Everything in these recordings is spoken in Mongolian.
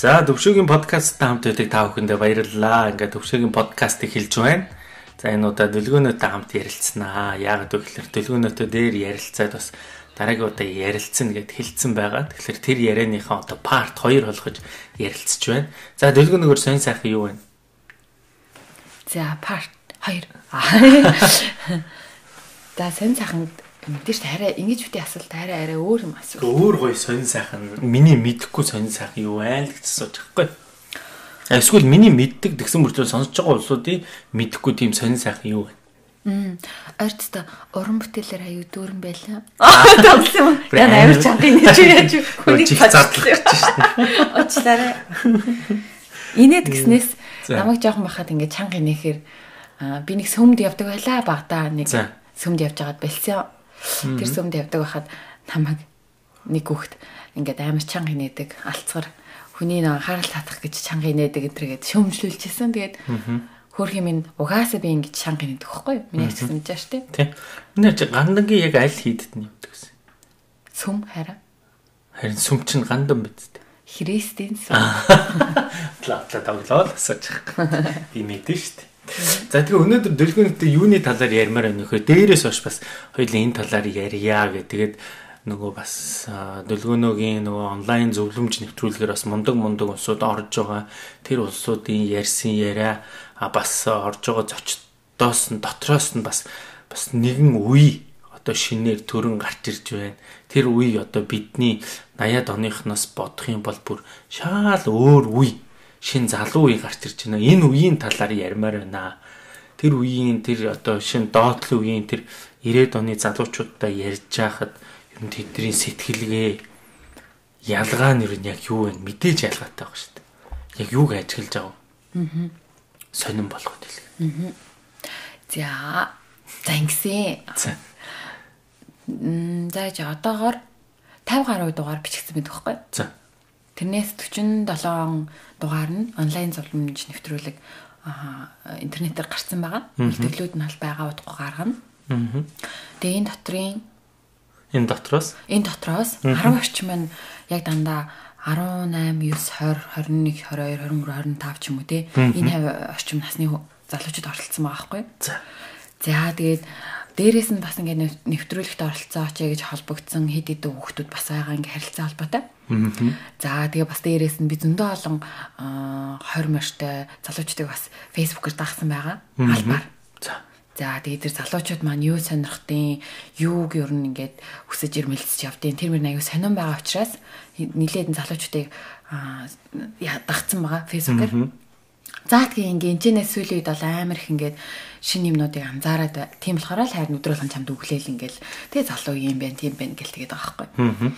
За төвшөөгийн подкасттай хамт байдаг та бүхэндээ баярлалаа. Ингээд төвшөөгийн подкаст эхэлж байна. За энэ удаа дэлгөөнөтэй хамт ярилцсанаа. Яг гэвэл дэлгөөнөтэй дээр ярилцаад бас дараагийн удаа ярилцсан гэд хэлсэн байгаа. Тэгэхээр тэр ярианыхаа одоо part 2 болгож ярилцж байна. За дэлгөөнөөр сонь сайхан юу вэ? За part 2. За сонь сайхан мэдээж арай ингэж бити асуулт арай арай өөр юм асуулт. Өөр гоё сонь сайхан миний мэдэхгүй сонь сайхан юу вэ гэж асууж байхгүй. Эсвэл миний мэддэг тэгсэн мөртлөө сонсож байгаа улсуудын мэдэхгүй тийм сонь сайхан юу вэ? Мм. Ойртоо уран бүтээлэр аюу дүүрэн байлаа. Тэгсэн юм. Яа авир чангийн нэг чи яаж хүнийг задлах гэж шээ. Очлаарай. Инээд гиснээс намайг жоохон бахад ингээд чанга инехээр би нэг сөмд явдаг байлаа багтаа нэг сөмд явж байгаад бэлсэн Тэр сүмд явдаг байхад намайг нэг хүүхэд ингээд амар чанга инээдэг алцгар хүний анхаарал татах гэж чанга инээдэг энэ төргээд шөмжлүүлчихсэн. Тэгээд хөөрхи минь угаасаа би ингэж чанга инээдэг байхгүй юу? Миний ч гэсэн жааш тий. Тий. Миний чи гандангийн яг аль хийдэд нь явдаг гэсэн. Сүм хараа. Харин сүм чинь гандан биз дээ. Христийн сүм. Тлаатла тоглоод асууж байгаа. Би мэдэн шүү дээ. За тэгээ өнөөдөр дэлгүүртээ юуны талаар ярмаар байна нөхөө дээрээс хойш бас хоёул энэ талаар ярья гэ. Тэгээд нөгөө бас дэлгөөнөөгийн нөгөө онлайн зөвлөмж нэвтрүүлгээр бас мундаг мундаг улсууд орж байгаа. Тэр улсуудын ярьсан яриа бас орж байгаа зочдоос нь дотроос нь бас бас нэгэн үе одоо шинээр төрөн гарч ирж байна. Тэр үе одоо бидний 80-ад оныхноос бодох юм бол бүр шаал өөр үе шин залуу үе гарч ирж байна. Энэ үеийн талаар ярмаар байна. Тэр үеийн тэр одоо шин доотлын үеийн тэр 90-ад оны залуучуудтай ярьж байхад тэдний сэтгэлгээ ялгаа нь юу яг юу вэ? Мэдээж ялгаатай баг шүү дээ. Яг юуг ажиглаж байгаа. Аа. Сонирн болгоод хэлээ. Аа. За. Ингэсэн. За. Мм за жи одоогоор 50 гаруй дугаар бичигдсэн байдаг байхгүй? За. Тэрнээс 47 дугаар нь онлайн зовломж нэвтрүүлэг интернетээр гарсан байгаа. Үлдэглүүд нь аль байгаа удахгүй гаргана. Тэгээ энэ дотрын энэ дотроос энэ дотроос 10 орчим нь яг дандаа 18, 9, 20, 21, 22, 23, 25 ч юм уу те. Энэ 50 орчим насны залуучууд оролцсон байгаа байхгүй. За. За тэгээд Дээрээс нь бас ингээд нэвтрүүлэгт оролцсон очие гэж холбогдсон хэд хэдэн хүүхдүүд бас байгаа ингээд харилцаа холбоотой. За тэгээ бас дээрээс нь би зөндөө олон 20 морьтой залуучдыг бас фэйсбүүкээр дагсан байгаа. Албаар. За. За тэгээд тэр залуучууд маань юу сонирхдیں۔ Юуг ер нь ингээд хүсэж ирмэлцэж явдیں۔ Тэр мөр аягүй сонирн байгаа учраас нилээд залуучуудыг дагцсан байгаа фэйсбүүкээр. За тэгээ ингээ энэчнээс сүүлийн үед бол амар их ингээд шинэ юмнуудыг анзаараад тийм болохоор л хайр өдрөөл хам чамд өглөөл ингээл тэгээ залуу юм байна тийм байна гэл тэгээд байгаа байхгүй.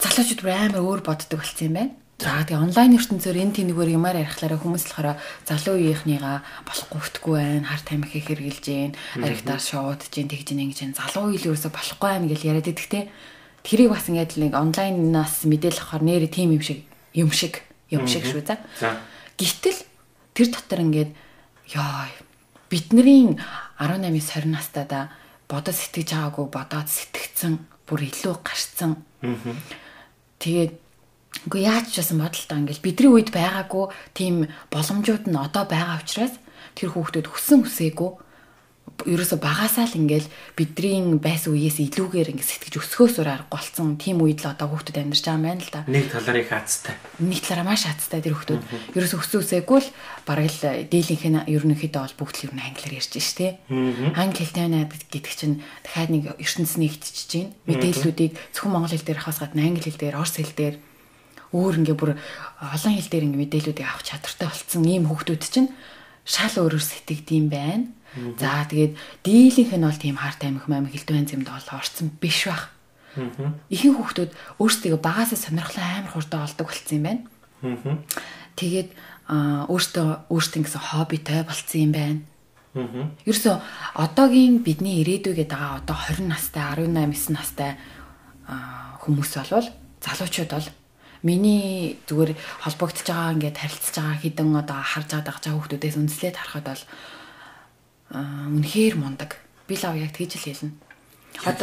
Залуучууд бүр амар өөр боддог болсон юм байна. За тэгээ онлайн ертөнцөөр энэ тэнэгөр юмар ярихлаараа хүмүүс болохоор залуу үеийнхнийгаа болохгүй хөтггүй байна, хар тамхи хэрглэж гин, аригтаар шуудж гин, тэгж гин ингэж залуу үйл ерөөсө болохгүй байна гэл яриад идэх те. Тэрийг бас ингээд нэг онлайнаас мэдээлэл авахар нэрээ тийм юм шиг юм шиг юм шиг шүү за. Гэтэл тэр дотор ингээд ёо бидний 18-ийн сорин настайда бодож сэтгэж байгаагүй бодоод сэтгэцэн бүр илүү гарцсан. Тэгээд үгүй яаж ч байсан бодолтой ингээл бидний үед байгаагүй тийм боломжууд нь одоо байгаа учраас тэр хүүхдүүд хүссэн хүсээгүй ерөөсө багасаа л ингээл бидний байсан үеэс илүүгээр ингээд сэтгэж өсгөөсөөр аргагүй болсон тийм үед л одоо хүүхдүүд амьдарч байгаа юм байна л да. Нэг талаараа их хацтай. Нэг талаараа маш хацтай тэр хүүхдүүд. Ерөөсө өссөн үсээгүй л бараг л дийлийнх нь ерөнхийдөө бол бүгд л ер нь англиар ярьж штэ. Англи хэлтэй байна гэдэг чинь дахиад нэг ертөнцийн нэгтчихэж байна. Мэдээллүүдийг зөвхөн монгол хэл дээр гадна англи хэл дээр, орс хэл дээр өөр ингээ бүр олон хэл дээр ингээ мэдээллүүдийг авах чадвартай болсон ийм хүүхдүүд чинь шал өөрөөр сэтгэдэм байна За тэгээд дийлийнх нь бол тийм харт амих мамих хилдвэн зэмд бол орцсон биш байх. Ихэнх хүүхдүүд өөрсдөө багасаа сонирхлоо амар хурдан олдог болсон юм байна. Тэгээд өөртөө өөртөө гэсэн хоббитой болцсон юм байна. Ерөөсө одоогийн бидний ирээдүйгээд байгаа одоо 20 настай 18 9 настай хүмүүс болвол залуучууд бол миний зүгээр холбогдож байгаа ингээд харилцаж байгаа хідэн одоо харж байгаа дагж байгаа хүмүүсээс үнслээд харахад бол үнэхээр мундаг. Би л яг тэгж л хэлнэ.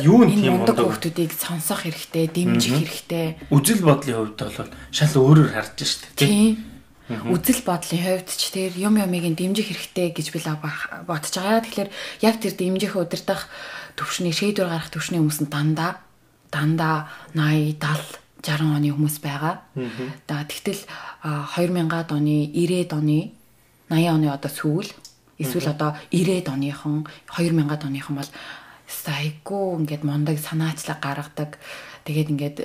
Юу энэ мундаг хүмүүсийг сонсох хэрэгтэй, дэмжих хэрэгтэй. Үжил бодлын хувьд бол шал өөрөөр харж штэ тийм. Үзэл бодлын хувьд ч тэр юм юмыг дэмжих хэрэгтэй гэж би л бодож байгаа. Тэгэхээр яг тэр дэмжих удирдах төвшний шийдвэр гаргах төвшний хүмүүс нь дандаа дандаа 80 70 60 оны хүмүүс байгаа. За тэгтэл 2000-ад оны 90-ад оны 80 оны одоо сүүл эсвэл одоо 90-ад оныхон 2000-ад оныхон бол сайгуу ингээд мундаг санаачлаг гаргадаг. Тэгээд ингээд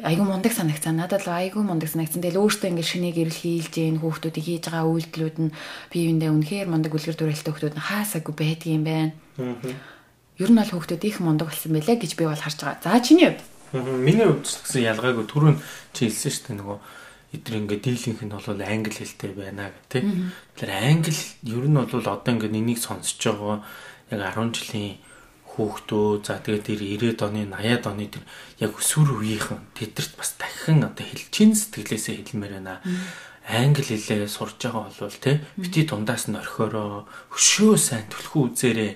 айгүй мундаг санагцаа надад л айгүй мундаг санагцсан. Тэгэл өөртөө ингээд шинийг ирэл хийлж гин хүүхдүүдийг хийж байгаа үйлдэлүүд нь биеиндээ үнэхээр мундаг үлгэр дуурайлтай хүүхдүүд нь хаасаагүй байдгийм байна. Ер нь бол хүүхдүүд их мундаг болсон байлаа гэж би бол харж байгаа. За чиний хувьд Миний хувьд гэсэн ялгаагүй түрүүн чи хэлсэн шүү дээ нөгөө эдгээр ингээд дийлийнх нь бол англи хэлтэй байна гэх тээ. Тэгэхээр англи ер нь бол одоо ингээд энийг сонсож байгаа яг 10 жилийн хүүхдөө за тэгээд тэр 90-ад оны 80-ад оны тэр яг өсвөр үеийнхэн тэдэрт бас дахин одоо хэлчин сэтгэлээсээ хэлмээр байна. Англи хэлээ сурж байгаа бол тий бити дундаас нь орхиороо өшөө сайн түлхүү үзээрээ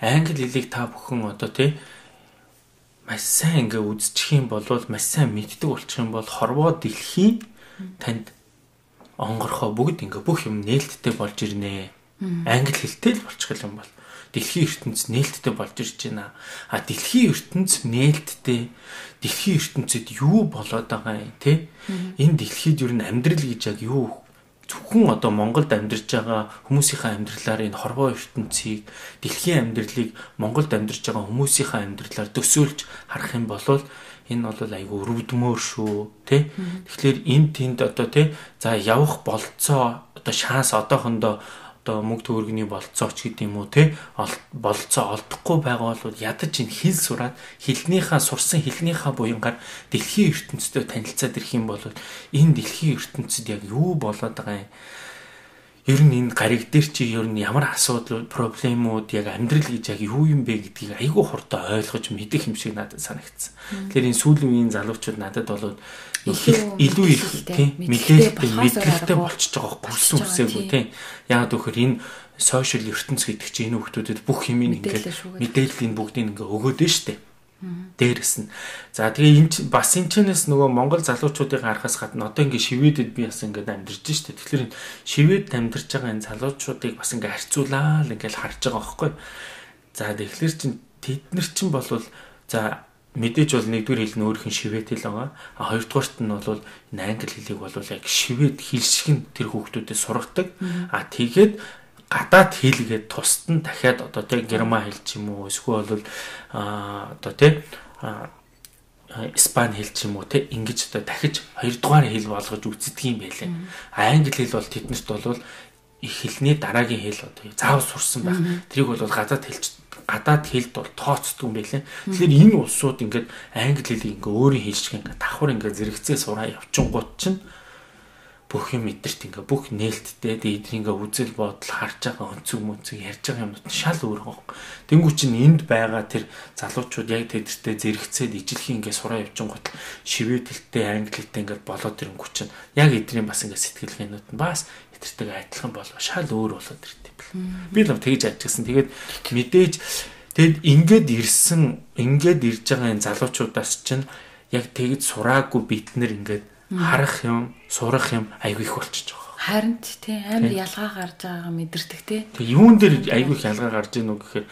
англи хэлийг та бүхэн одоо тий маш сайн ингээ үзчих юм бол маш сайн мэддэг болчих юм бол хорвоо дэлхийн танд онгорхоо бүгд ингээ бүх юм нээлттэй болж ирнэ. Англи хэлтэй л болчих юм бол дэлхийн ертөнц нээлттэй болж ирж байна. А дэлхийн ертөнц нээлттэй дэлхийн ертөнцид юу болоод байгаа юм те? Энэ дэлхийд юу н амьдрал гэж яг юу зөвхөн одоо Монголд амьдарч байгаа хүмүүсийнхээ амьдралаар энэ хорвоо ертөнцийг дэлхийн амьдралыг Монголд амьдарч байгаа хүмүүсийнхээ амьдралаар төсөөлж харах юм бол энэ бол айгүй өрөвдмөр шүү тий Тэгэхээр энэ тэнд одоо тий за явах болцоо одоо шанс одоохондоо одоо мөнгө төгрөгийн болцооч гэдэг юм уу те болцоо олдохгүй байгаа бол ядаж ин хэл сураад хэлнийхаа сурсан хэлнийхаа буянгаар дэлхийн ертөнцтэй танилцаад ирэх юм бол энэ дэлхийн ертөнцид яг юу болоод байгаа юм? Ер нь энэ гариг дээр чи ер нь ямар асуудал проблемууд яг амьдрал гэж яг юу юм бэ гэдгийг айгүй хурдан ойлгож мэдэх юм шиг надад санагдсан. Тэгэхээр энэ сүүлийн үеийн залуучууд надад болоод илүү их тийм мэдээлэлтэй мэдлэгтэй болчихж байгаа гүрсэн үсээгүй тийм. яг гэхээр энэ сошиал ертөнц гэдэг чинь энэ хүмүүстэд бүх юм ингээд мэдээллийн бүгдийг ингээд өгөөд нь штэ дээрэс нь. За тэгээ энэ бас энэ чэнэс нөгөө монгол залуучуудыг харахаас гадна одоо ингээд шивэдэд би бас ингээд амьдарч штэ тэгэхээр шивэд амьдарч байгаа энэ залуучуудыг бас ингээд харьцуулаад ингээд харж байгаа байхгүй за тэгэхээр чин тэд нар чин болвол за мэдээж бол нэгдүгээр хэл нь өөрийнх нь шивэд хэл байгаа. А хоёрдугаарт нь бол англи хэлийг бол яг шивэд хэл шиг нь тэр хүүхдүүдэд сургадаг. А тэгээд гадаад хэлгээд тусад нь дахиад одоо тэг герман хэл ч юм уу эсвэл бол а одоо тэг испани хэл ч юм уу те ингэж одоо дахиж хоёрдугаар хэл болгож үздэг юм байлээ. Англи хэл бол тэднэрт бол их хэлний дараагийн хэл одоо заав сурсан байх. Тэрийг бол гадаад хэлч гадаад хэлд бол тооцдог юм байлээ. Тэгэхээр энэ улсууд ингээд англи хэлийг ингээ өөрийн хэл шиг ингээ давхар ингээ зэрэгцээ сураа явчингууд чинь бүх юм мэдэрт ингээ бүх нээлттэй эдний ингээ үзэл бодол харж байгаа өнцөг мөнцөг ярьж байгаа юмнууд шал өөр гоо. Тэнгүү чинь энд байгаа тэр залуучууд яг тэдэртээ зэрэгцээд ижлэх ингээ сураа явчингууд шивээ тэлтэй англи хэлтэй ингээ болоод ирэнгүү чинь яг эдний бас ингээ сэтгэлгээнүүд нь бас эдэртэйгээ адилхан болоо шал өөр болоод ирд Би л тэгж ажигсан. Тэгээд мэдээж тэгэд ингээд ирсэн ингээд ирж байгаа энэ залуучуудаас чинь яг тэгж сураагүй бид нэр ингээд харах юм, сурах юм айгүй их болчихж байгаа. Харин тий амар ялгаа гарч байгааг мэдэрдэг тий. Тэг юун дээр айгүй их ялгаа гарч ийн үү гэхээр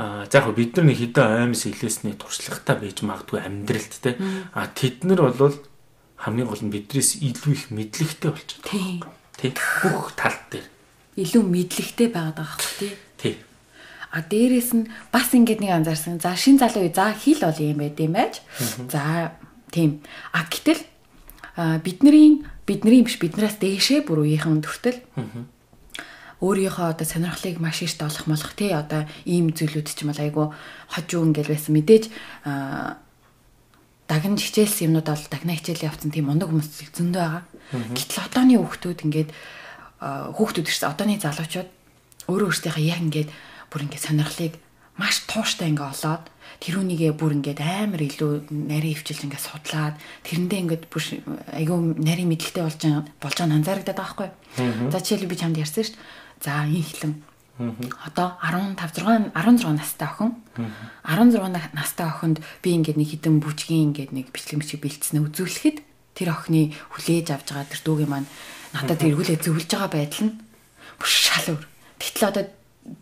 а за яг бид нар хэдэн аймс хэлээсний туршлагатай байж магадгүй амьдралд те а тэд нар бол хамгийн гол нь бидрээс илүү их мэдлэгтэй болчиход байгаа. Тий. Бүх тал дээр илүү мэдлэгтэй байгаад байгаа хэрэг тий. Тий. А дээрэс нь бас ингэдэг нэг анзаарсан. За шин залуу за хил бол юм байд юм байж. За тийм. А гэтэл бидний бидний биш биднээс дээшээ бүр үеийнхэн төртөл. Өөрийнхөө одоо сонирхлыг маш ихт олох молох тий одоо ийм зүйлүүд ч юм бол айгу хожуу ингээл байсан мэдээж дагнаж хичээлсэн юмнууд бол дагна хичээл явцсан тийм мундаг хүмүүс зөндөө байгаа. Гэтэл одооны хүүхдүүд ингээд хүүхдүүд ирсэн одооны залуучууд өөрөө өөрсдийнхээ яг ингээд бүр ингээд сонирхлыг маш тууштай ингээ олоод тэрүүнийгээ бүр ингээд амар илүү нарийн хвчилж ингээд судлаад тэрэндээ ингээд бүр айгүй нарийн мэдлэгтэй болж болж байгаа анзаарагдаад байгаа байхгүй. За жишээлбэл би чамд ярьсан шүү дээ. За энэ хилэн Одоо 15 6 16 настай охин. 16 настай охинд би ингээд нэг хідэн бүжгийн ингээд нэг бичлэг мчиг бэлдснэ үзүүлэхэд тэр охины хүлээж авж байгаа тэр дүүгийн маань надад эргүүлээ зөвлөж байгаа байдал нь бүр шал өөр. Тэгтэл одоо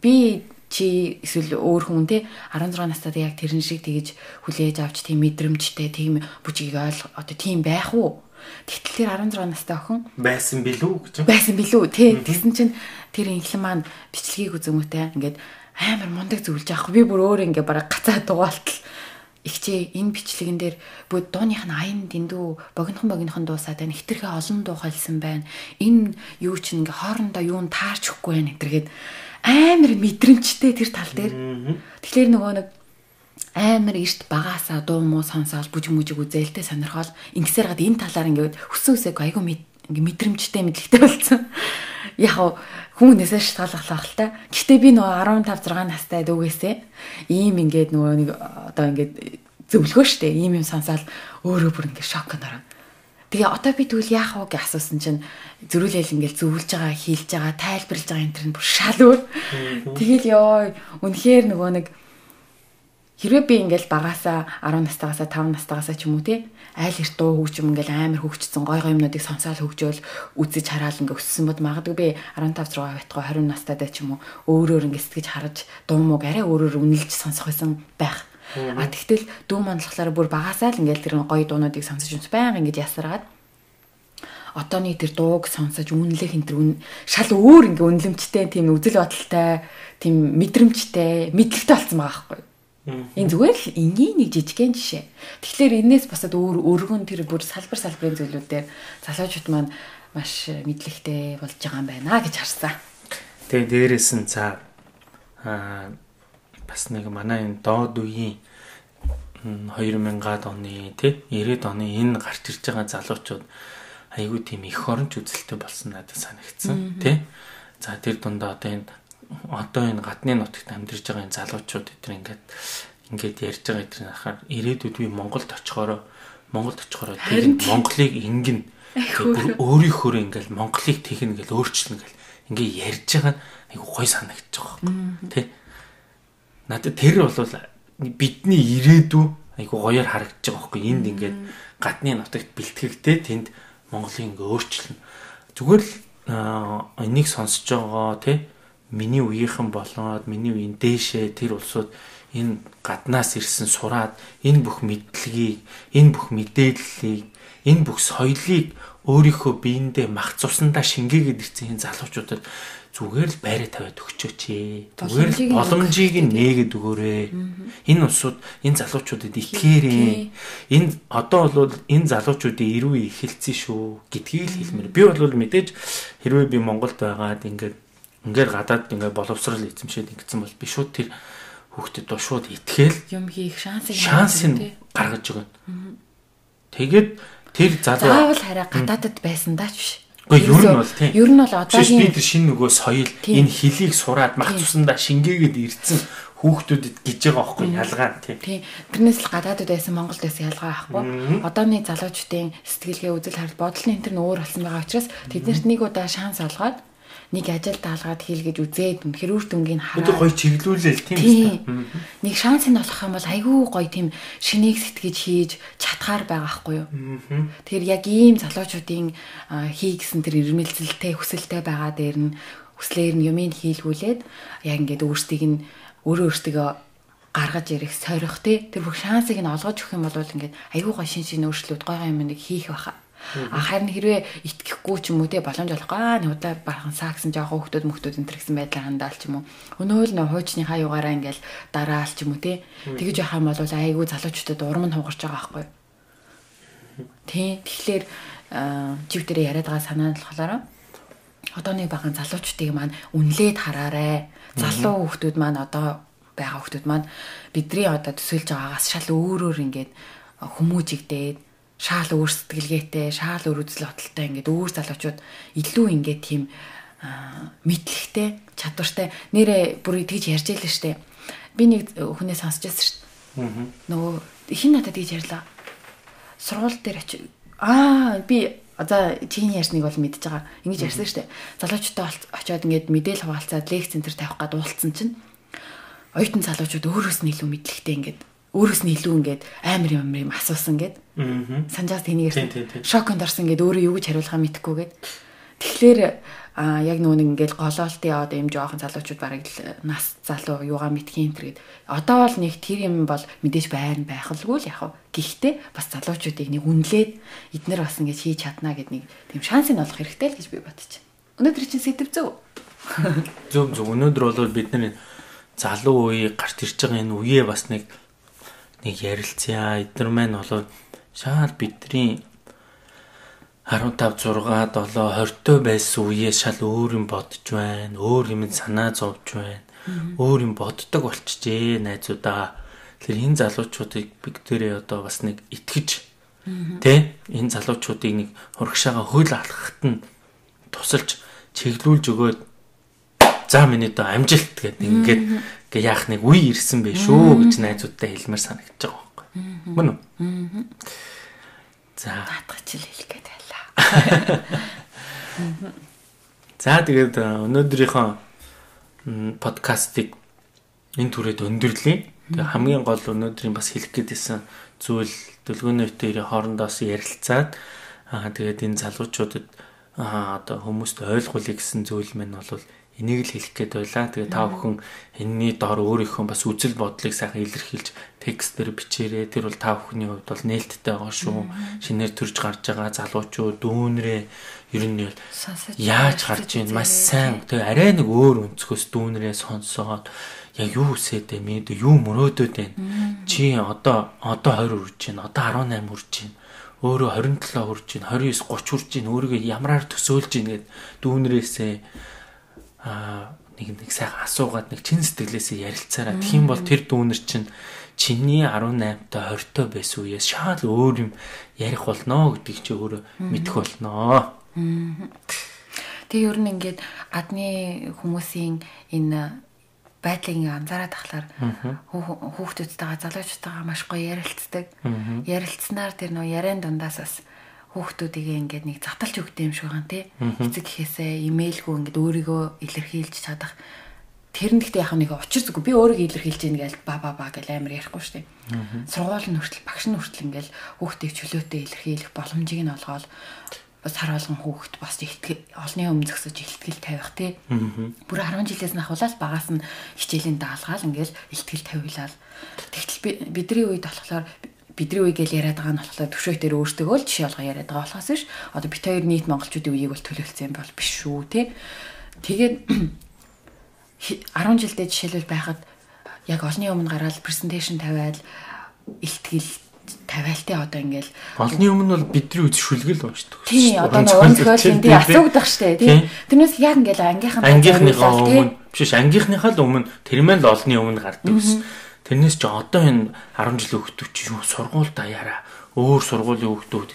би чи эсвэл өөр хүн те 16 настайд яг тэрэн шиг тэгж хүлээж авч тийм мэдрэмжтэй тийм бүжгийг ойл одоо тийм байх уу? Тэгтэл тэр 16 настай охин байсан билүү гэж. Байсан билүү тий. Тэгсэн чинь тэр инхлэн маань бичлэгийг үзэмүтэй ингээд амар мундаг зөвлөж авах. Би бүр өөр ингээ бараг гацаа дугаалтал ихчээ энэ бичлэгэн дээр бүгд дууных нь аян дэндүү богинохон богинохон дуусаад байна. Хитрхээ олон дуу хойлсон байна. Энэ юу ч ингээ хоорондоо юу н таарч өгөхгүй байна гэдэргээд амар мэдрэмжтэй тэр тал дээр. Тэгэхээр нөгөө нэг амар эрт багаасаа дуу муу сонсоол бүжиг мүжиг үзээлтэй сонирхол ингэсээр гад энэ талаар ингээд хүссэн үсэг айгу ингээ мэдрэмжтэй мэдлэгтэй болсон. Яг хүмүүнээсээ шалтгааллах л та. Гэхдээ би нөгөө 15 6 настай дүүгээсээ ийм ингээд нөгөө нэг одоо ингээд зөвлөгөө штэ ийм юм сонсоол өөрөө бүр ингээд шок нөрөө. Тэгээ одоо би тэгвэл яах вэ гэж асуусан чинь зөрүүлэл ингээл зөвлөж байгаа, хийлж байгаа, тайлбарлаж байгаа энэ төр нь бүр шал өөр. Тэгэл ёо үнэхээр нөгөө нэг хэрвээ би ингээл багасаа 10 настайгасаа 5 настайгасаа ч юм уу тий айл эрт дуу хөгжим ингээл амар хөгжсөн гой гой юмнуудыг сонсоол хөгжөөл үзэж хараал ингээ өссөн бод магадгүй би 15 6 байтгаа 20 настайдаа ч юм уу өөрөөр ингээ сэтгэж хараж дуу мууг арай өөрөөр үнэлж сонсох байсан байх. А тэгтэл дүү манлахлаараа бүр багасаа л ингээл тэр гоё дуунуудыг сонсож үнс баян ингээд ясараад одооний тэр дууг сонсож үнэлэх энэ тэр үн шал өөр ингээ үнэлэмжтэй тийм үзэл бодолтой тийм мэдрэмжтэй мэдлэгтэй болсон байгаа байхгүй Энэ зүгээр л энгийн нэг жижигхэн жишээ. Тэгэхээр энээс босоод өөр өргөн тэр бүр салбар салбарын зүйлүүдээр залуучууд маань маш мэдлэгтэй болж байгаа юм байна гэж харсан. Тэгээ дээрээс нь за аа бас нэг манай энэ доод үеийн 2000-аад оны тий 90-ад оны энэ гарч ирж байгаа залуучууд айгүй тийм их оронч үзэлтэй болсон надад санагдсан тий. За тэр дундаа одоо энэ одоо энэ гадны нутагт амьдарч байгаа энэ залуучууд эдгээр ингээд ингээд ярьж байгаа эдгээр нахаар ирээдүйд би Монголд очихороо Монголд очихороо тэгээд Монголыг ингэн өөрийнхөө ингээд Монголыг тэгнэ гэж өөрчлөнө гэл ингээд ярьж байгаа нь айгу гой байгаа юм тий. Надад тэр бол бидний ирээдүй айгу гоёор байгаа байхгүй энд ингээд гадны нутагт бэлтгэгдээ тэнд Монголыг ингээд өөрчлөнө зүгээр л энийг сонсож байгаа тий миний үеийнхэн болоод миний үеийн дээшээ тэр улсууд энэ гаднаас ирсэн сураад энэ бүх мэдлэгийг энэ бүх мэдээллийг энэ бүх соёлыг өөрийнхөө биендээ мах цусандаа шингээгээд ирсэн энэ залуучуудад зүгээр л байраа тавиад өгчөөч ээ. Зүгээр л боломжийг нээгээд өгөөрэй. Энэ усууд энэ залуучуудад итгээрээ. Энэ одоо бол энэ залуучуудын ирүү ихэлцэн шүү гэдгийг хэлмээр. Би бол мэдээж хэрвээ би Монголд байгаад ингээд Ингээд гадаад ингээд боловсрал эзэмшээд ингэсэн бол би шууд тэр хүүхдэд доо шууд итгээл юм хийх шансыг шансыг гаргаж өгнө. Тэгээд тэр залуу заавал хараа гадаадд байсан даа ч биш. Гэхдээ ер нь бол тийм. Ер нь бол одоогийн би тэр шинэ нөгөө соёл энэ хэлийг сураад мах цусандаа шингээгээд ирсэн хүүхдүүдэд гэж байгаа байхгүй ялгаа тийм. Тийм. Тэрнээс л гадаадд байсан Монголд байсан ялгаа байхгүй. Одооны залуучдын сэтгэлгээ үзэл харал бодол нь энэ төр нь өөр болсон байгаа учраас тэднэрт нэг удаа шанс олгоод нэг ажил даалгаад хийлгэж үзээд үнэхэр үр дүнгийг хараад өдөр гоё чиглүүлээл тийм үү нэг шанс нь болох юм бол айгүй гоё тийм шинийг сэтгэж хийж чадхаар байгаа хгүй юу. Тэр яг ийм залуучуудын хийгсэн тэр ирмэлцэлтэй хүсэлтэй байгаа дээр нь хүслээр нь юмыг хийлгүүлээд яг ингээд өөрсдийг нь өөрөө өөртөө гаргаж ирэх сорих те тэр бүх шансыг нь олгож өгөх юм бол ингээд айгүй гоо шин шин өөрчлөлт гой юм нэг хийх байхаа А харин хэрвээ итгэхгүй ч юм уу те боломж олохгүй аа нудаа бархан саагсан жоохон хөвгтөд мөхтөд энэ гэсэн байдлаар хандаал ч юм уу. Өнөөл нөө хуучны хаяугаараа ингээл дараал ч юм уу те. Тэгэж яхаа бол айгүй залуучуудад урам нь хугарч байгаа байхгүй. Тий. Тэгэхээр живтэрээ яриад байгаа санаа нь болохоор одооны баган залуучдыг маань үнлээд хараарэ. Залуу хүүхдүүд маань одоо байгаа хүүхдүүд маань бидний одоо төсөөлж байгаагаас шал өөрөөр ингээд хүмүүжигдээд шаал өөр сэтгэлгээтэй, шаал өөр үзэл бодолтой ингээд өөр залуучууд илүү ингээд тийм мэдлэгтэй, чадвартай нэрэ бүр тэгж ярьж байлаа штэ. Би нэг хүнээс сонсч байсан штэ. Нөгөө хин надад гэж ярьлаа. Сургууль дээр очив. Аа би за чиний ярьсныг бол мэдж байгаа. Ингэж ярьсан шүү дээ. Залуучуудтай очиод ингээд мэдээл хуваалцаад лекц центр тавих гээд уулцсан чинь оюутан залуучууд өөрөөс нь илүү мэдлэгтэй ингээд өөрөөс нь илүү ингээд амар юм юм асуусан гээд. Аа. Санжаас тэнийг ярьсан. Шоконд орсон гээд өөрөө юу гэж хариулахаа мэдэхгүй гээд. Тэгэхээр а яг нэг ингээл голоолтын одоо юм жоохон залуучууд бараг нас залуу юугаа мэдхийн энэ гээд одоо бол нэг тэр юм бол мэдээж байр байхалгүй л яг. Гэхдээ бас залуучуудыг нэг үнэлээд эднэр бас ингээд хийж чадна гэд нэг тийм шансыг олох хэрэгтэй л гэж би бодчих. Өнөөдөр чинь сэдв зөв. Зөв зөв. Өнөөдөр бол бид нар залуу үеийг гарч ирж байгаа энэ үеэ бас нэг нэг ярилцъя. Эднэр маань бол шал бидний 15 6 7 20 байсан үеэ шал өөр юм бодож байна. Өөр юм санаа зовж байна. Өөр юм боддог болчихжээ найзуудаа. Тэгэхээр энэ залуучуудыг бүгдээрээ одоо бас нэг итгэж тэ энэ залуучуудыг нэг урагшаага хөл алхахад нь тусалж чиглүүлж өгөөд за миний доо амжилт гэдэг ингээд ингээ яах нэг үе ирсэн бэ шүү гэж найзуудтай хэлмээр санагдаж байгаа байхгүй. Мөн үү? За. Наадах чил хэлэх гээд За тэгээд өнөөдрийнхөө подкастыг энэ түрээд өндөрлөе. Тэгээ хамгийн гол өнөөдрийн бас хэлэх гээдсэн зүйл дэлгөөнөйтөө хоорондоос ярилцаад аа тэгээд энэ залуучуудад аа одоо хүмүүст ойлгуулъя гэсэн зүйл мань бол энийг л хэлэх гээд байлаа. Тэгээ та бүхэн энэний дор өөрийнхөө бас үзэл бодлыг сайхан илэрхийлж текстээр бичээрэй. Тэр бол та бүхний хувьд бол нээлттэй байгаа шүү. Шинээр төрж гарч байгаа залуучууд дүүнрээ ер нь яаж гарч ийн маш сайн. Тэгээ арай нэг өөр өнцгөөс дүүнрээ сонсоод яг юу үсээд бэ? Юу мөрөөдөд байна? Чи одоо одоо 20 хүрж байна. Одоо 18 хүрж байна өөрөө 27 хүрж байна 29 30 хүрж байна өөрийгөө ямраар төсөөлж байна гэд дүүнрээсээ нэг нэг сайхан асуугаад нэг чин сэтгэлээсээ ярилцаараа тийм бол тэр дүүнер чинь чиний 18 та 20 та байсан үеэс шал өөр юм ярих болноо гэдгийг чи өөрөө мэдэх болноо. Тэг ер нь ингээд гадны хүмүүсийн энэ байдлыг анзаараад тахлаар хүүхдүүдтэйгээ залуучуудтайгаа маш гоё ярилцдаг. Ярилцсанаар тэр нөө яриан дундаас бас хүүхдүүдийг ингээд нэг заталж өгдөг юм шиг байгаа тий. Эцэг гэхээсээ имэйлгүй ингээд өөрийгөө илэрхийлж чадах тэр нь гэхдээ яг нэг учир зүг би өөрийгөө илэрхийлж ийн гээл ба ба ба гэл амар ярихгүй дээ. Сургууль нь хүртэл багш нь хүртэл ингээл хүүхдийг чөлөөтэй илэрхийлэх боломжийг нь олгоод бас хар болгон хүүхд бас ихтгэл олны өмнө зөксөж ихтгэл тавих тий. Бүр 10 жилээс нь ахуулаад багаас нь хичээлийн даалгаал ингээл ихтгэл тавилаад тэгтэл бидний үед болохоор бидний үе гэж яриад байгаа нь болохоор төвшөө дээр өөртөө л жишээ олгоо яриад байгаа болохоос биш. Одоо бит хоёр нийт монголчуудын үеийг бол төлөвлөсөн юм бол биш шүү те. Тэгээд 10 жилдээ жишээлбэл байхад яг олны өмнө гараад презентацийн тавиад илтгэл тавиалтай одоо ингээл олны өмнө бол бидний үз шүлгэл уншдаг. Тий одоо нэг өнцгөл тий асуугдах штэ тий. Тэрнээс яг ингээл ангийнхан ангийнхныхаа өмнө биш ангийнхныхаа л өмнө тэрмэн л олны өмнө гардаг гэсэн Тэрнээс чи одоо энэ 10 жил өгдөг чи юу сургууль даяараа өөр сургуулийн хүүхдүүд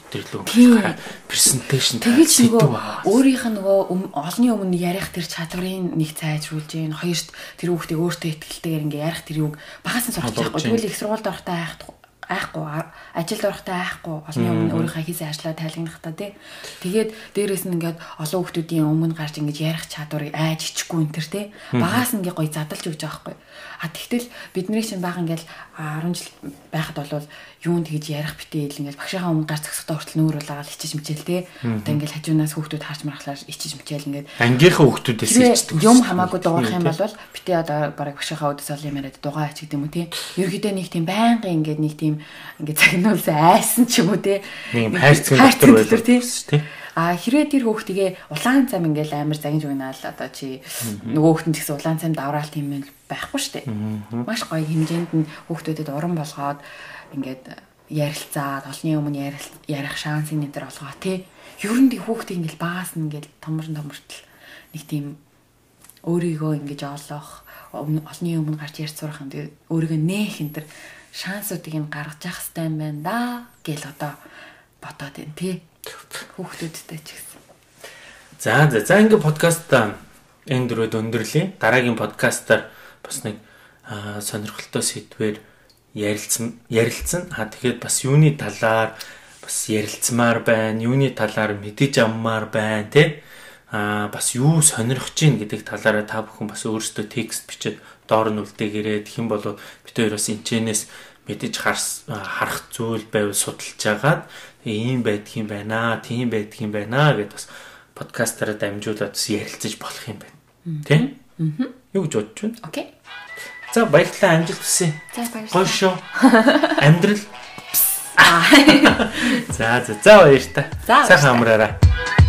хараа презентацийн тэгэл нөгөө өөрийнх нь нөгөө олны өмнө ярих тэр чадварыг нэг зайжруулж гин хоёрт тэр хүүхдийг өөртөө ихтэйгээр ингээ ярих тэр юг багаас нь сурч байхгүй тэгвэл их сургуульд орохдоо айхгүй айхгүй ажилд орохдоо айхгүй олны өмнө өөрийнхөө хийсэн ажлаа тайлгнах та тий. Тэгээд дээрэс нь ингээд олон хүмүүсийн өмнө гарч ингэж ярих чадварыг айж ичихгүй энэ төр тий. Багаас нь ингээ гоё задлж өгч байгаа байхгүй. А тэгтэл бидний чинь баг ингээл 10 жил байхад болвол юунд тэгж ярих битээ ингээл багшийнхаа өмнө гарч зогсохдоо хүртэл нүүр улаагаад ичиж мичээл те. Одоо ингээл хажуунаас хүүхдүүд харж мархлаар ичиж мичээл ингээд ангийнхаа хүүхдүүдээс ичдэг. Юм хамаагүй дуурах юм бол битээ одоо бараг багшийнхаа өдөс ол юм яриад дугаа ач гэдэг юм те. Ерөнхийдөө нэг тийм байнгын ингээд нэг тийм ингээд загнуулсан айсан ч юм уу те. Нэг хайрцаг дотор байлаа те. А хэрвээ тэр хүүхдгээ улаан цам ингээл амар загинж өгнө л одоо чи нөгөө хүүхдэн гэсэн улаан цам давраалт юм байхгүй штэ. Маш гоё хэмжээнд нь хүүхдүүдэд уран болгоод ингээд ярилцаад олны өмнө ярих шансыг нэтер олгоо тий. Ер нь хүүхдийн ингээл багаас нь ингээл томор томортол нэг тийм өөрийгөө ингэж олох олны өмнө гарч ярьж сурах юм. Тэгээ өөрийгөө нээх энэ төр шансуудыг нь гаргаж явах хэрэгтэй юм байна да гэл одоо бодоод байна тий хүүхдүүдтэй ч гэсэн. За за за ингээ подкаст энэ дөрөд өндөрлөе. Дараагийн подкастаар бас нэг сонирхолтой сэдвээр ярилцсан ярилцсан. А тэгэхээр бас юуны талаар бас ярилцмаар байна. Юуны талаар мэдэж аммаар байна тий. А бас юу сонирхож чинь гэдэг талаараа та бүхэн бас өөрсдөө текст бичээд доор нь үлдээгээрээ тэгэх юм бол бид хоёр бас энэчнээс мэдэж харах зүйл байвал судалж агаад ийм байдгийн байна, тийм байдгийн байна гэдээ бас подкастаараа дамжуулаад бас ярилцаж болох юм байна. Тэ? Аа. Юу гэж бодож байна? Окей. За баярлалаа амжилт хүсье. За баярлалаа. Гоё шүү. Амьдрал. За за за баярлалаа. Сайхан амраарай.